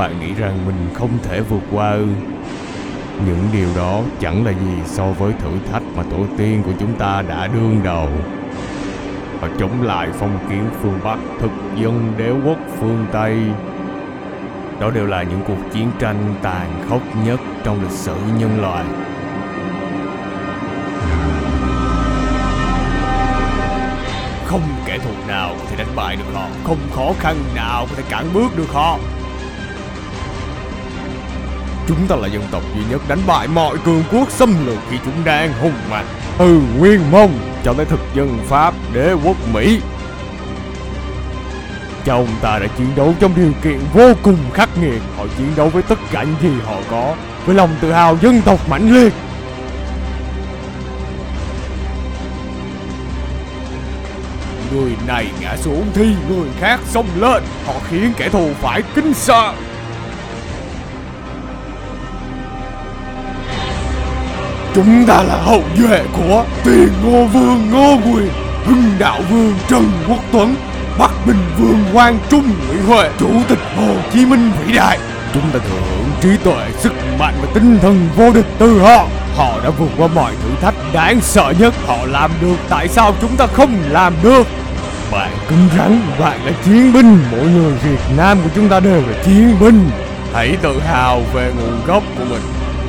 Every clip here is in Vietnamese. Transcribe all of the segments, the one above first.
Bạn nghĩ rằng mình không thể vượt qua ư? Những điều đó chẳng là gì so với thử thách mà tổ tiên của chúng ta đã đương đầu. Họ chống lại phong kiến phương Bắc, thực dân đế quốc phương Tây. Đó đều là những cuộc chiến tranh tàn khốc nhất trong lịch sử nhân loại. Không kẻ thù nào có thể đánh bại được họ, không khó khăn nào có thể cản bước được họ. Chúng ta là dân tộc duy nhất đánh bại mọi cường quốc xâm lược khi chúng đang hùng mạnh. Từ Nguyên Mông cho tới thực dân Pháp, đế quốc Mỹ. Cha ông ta đã chiến đấu trong điều kiện vô cùng khắc nghiệt. Họ chiến đấu với tất cả những gì họ có, với lòng tự hào dân tộc mãnh liệt. Người này ngã xuống thì người khác xông lên Họ khiến kẻ thù phải kinh sợ Chúng ta là hậu duệ của tiền ngô vương Ngô Quyền Hưng đạo vương Trần Quốc Tuấn Bắc Bình vương Quang Trung Nguyễn Huệ Chủ tịch Hồ Chí Minh vĩ đại. Chúng ta thừa hưởng trí tuệ, sức mạnh và tinh thần vô địch từ họ. Họ đã vượt qua mọi thử thách đáng sợ nhất. Họ làm được, tại sao chúng ta không làm được? Bạn cứng rắn, bạn là chiến binh. Mỗi người Việt Nam của chúng ta đều là chiến binh. Hãy tự hào về nguồn gốc của mình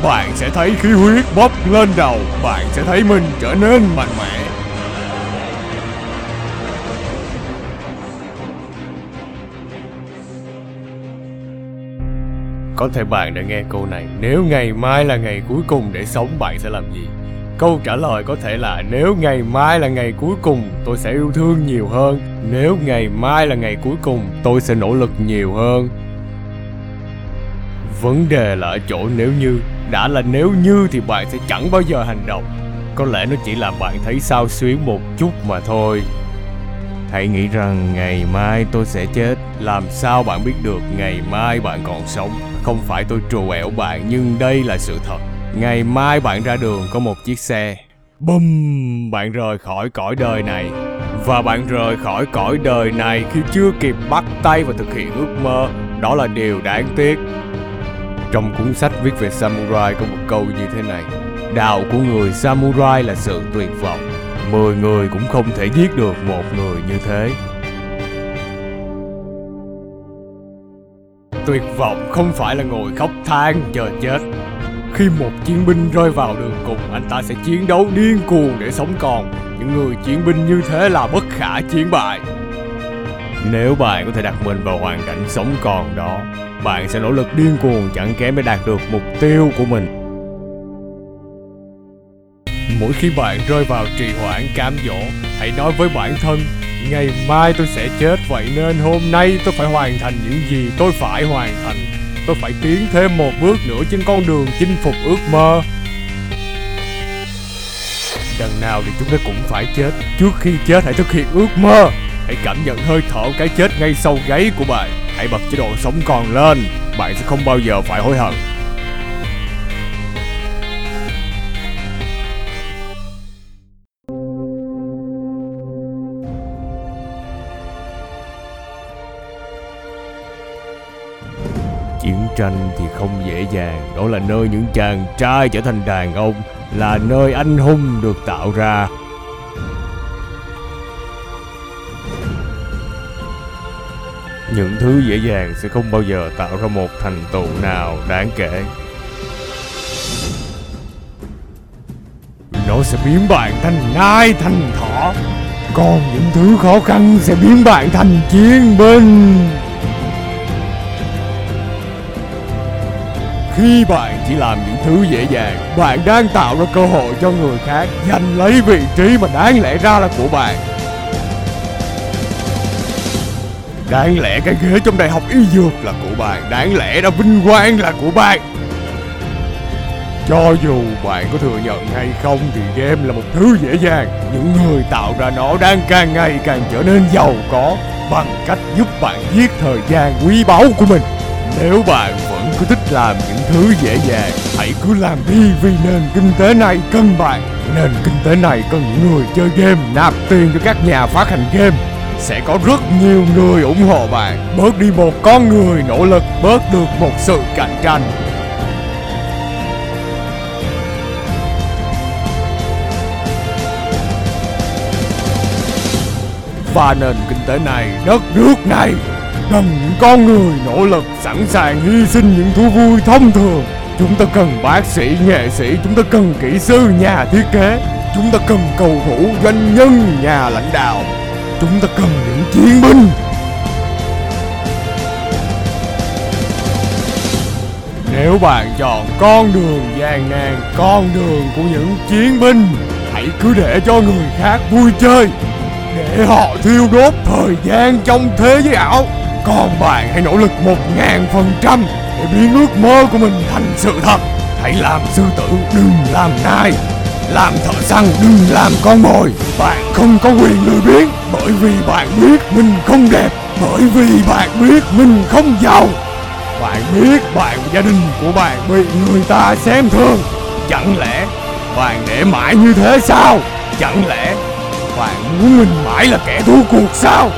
bạn sẽ thấy khí huyết bốc lên đầu. Bạn sẽ thấy mình trở nên mạnh mẽ. Có thể bạn đã nghe câu này. Nếu ngày mai là ngày cuối cùng để sống, bạn sẽ làm gì? Câu trả lời có thể là, nếu ngày mai là ngày cuối cùng, tôi sẽ yêu thương nhiều hơn. Nếu ngày mai là ngày cuối cùng, tôi sẽ nỗ lực nhiều hơn. Vấn đề là ở chỗ nếu như đã là nếu như thì bạn sẽ chẳng bao giờ hành động. Có lẽ nó chỉ là bạn thấy sao xuyến một chút mà thôi. Hãy nghĩ rằng ngày mai tôi sẽ chết. Làm sao bạn biết được ngày mai bạn còn sống? Không phải tôi trù ẻo bạn nhưng đây là sự thật. Ngày mai bạn ra đường có một chiếc xe. Bum, bạn rời khỏi cõi đời này. Và bạn rời khỏi cõi đời này khi chưa kịp bắt tay và thực hiện ước mơ. Đó là điều đáng tiếc trong cuốn sách viết về samurai có một câu như thế này, Đạo của người samurai là sự tuyệt vọng, Mười người cũng không thể giết được một người như thế. Tuyệt vọng không phải là ngồi khóc than chờ chết. Khi một chiến binh rơi vào đường cùng, Anh ta sẽ chiến đấu điên cuồng để sống còn. Những người chiến binh như thế là bất khả chiến bại. Nếu bạn có thể đặt mình vào hoàn cảnh sống còn đó bạn sẽ nỗ lực điên cuồng chẳng kém để đạt được mục tiêu của mình. Mỗi khi bạn rơi vào trì hoãn cám dỗ, hãy nói với bản thân, ngày mai tôi sẽ chết, vậy nên hôm nay tôi phải hoàn thành những gì tôi phải hoàn thành. Tôi phải tiến thêm một bước nữa trên con đường chinh phục ước mơ. Đằng nào thì chúng ta cũng phải chết. Trước khi chết, hãy thực hiện ước mơ. Hãy cảm nhận hơi thở cái chết ngay sau gáy của bạn. Hãy bật chế độ sống còn lên. Bạn sẽ không bao giờ phải hối hận. Chiến tranh thì không dễ dàng. Đó là nơi những chàng trai trở thành đàn ông, Là nơi anh hùng được tạo ra. Những thứ dễ dàng sẽ không bao giờ tạo ra một thành tựu nào đáng kể. Nó sẽ biến bạn thành nai thành thỏ. Còn những thứ khó khăn sẽ biến bạn thành chiến binh. Khi bạn chỉ làm những thứ dễ dàng, bạn đang tạo ra cơ hội cho người khác giành lấy vị trí mà đáng lẽ ra là của bạn. Đáng lẽ cái ghế trong đại học y dược là của bạn. Đáng lẽ đã vinh quang là của bạn. Cho dù bạn có thừa nhận hay không Thì game là một thứ dễ dàng. Những người tạo ra nó đang càng ngày càng trở nên giàu có Bằng cách giúp bạn giết thời gian quý báu của mình. Nếu bạn vẫn cứ thích làm những thứ dễ dàng, Hãy cứ làm đi vì nền kinh tế này cần bạn. Nền kinh tế này cần những người chơi game nạp tiền cho các nhà phát hành game sẽ có rất nhiều người ủng hộ bạn. Bớt đi một con người nỗ lực, bớt được một sự cạnh tranh. Và nền kinh tế này, đất nước này cần những con người nỗ lực sẵn sàng hy sinh những thú vui thông thường. Chúng ta cần bác sĩ, nghệ sĩ, chúng ta cần kỹ sư, nhà thiết kế, chúng ta cần cầu thủ, doanh nhân, nhà lãnh đạo. Chúng ta cần những chiến binh. Nếu bạn chọn con đường gian nan, con đường của những chiến binh, hãy cứ để cho người khác vui chơi để họ thiêu đốt thời gian trong thế giới ảo. Còn bạn hãy nỗ lực một ngàn phần trăm để biến ước mơ của mình thành sự thật. Hãy làm sư tử đừng làm nai làm thợ săn, đừng làm con mồi. Bạn không có quyền lười biếng, bởi vì bạn biết mình không đẹp, bởi vì bạn biết mình không giàu. Bạn biết bạn, gia đình của bạn bị người ta xem thường. Chẳng lẽ bạn để mãi như thế sao? Chẳng lẽ bạn muốn mình mãi là kẻ thua cuộc sao?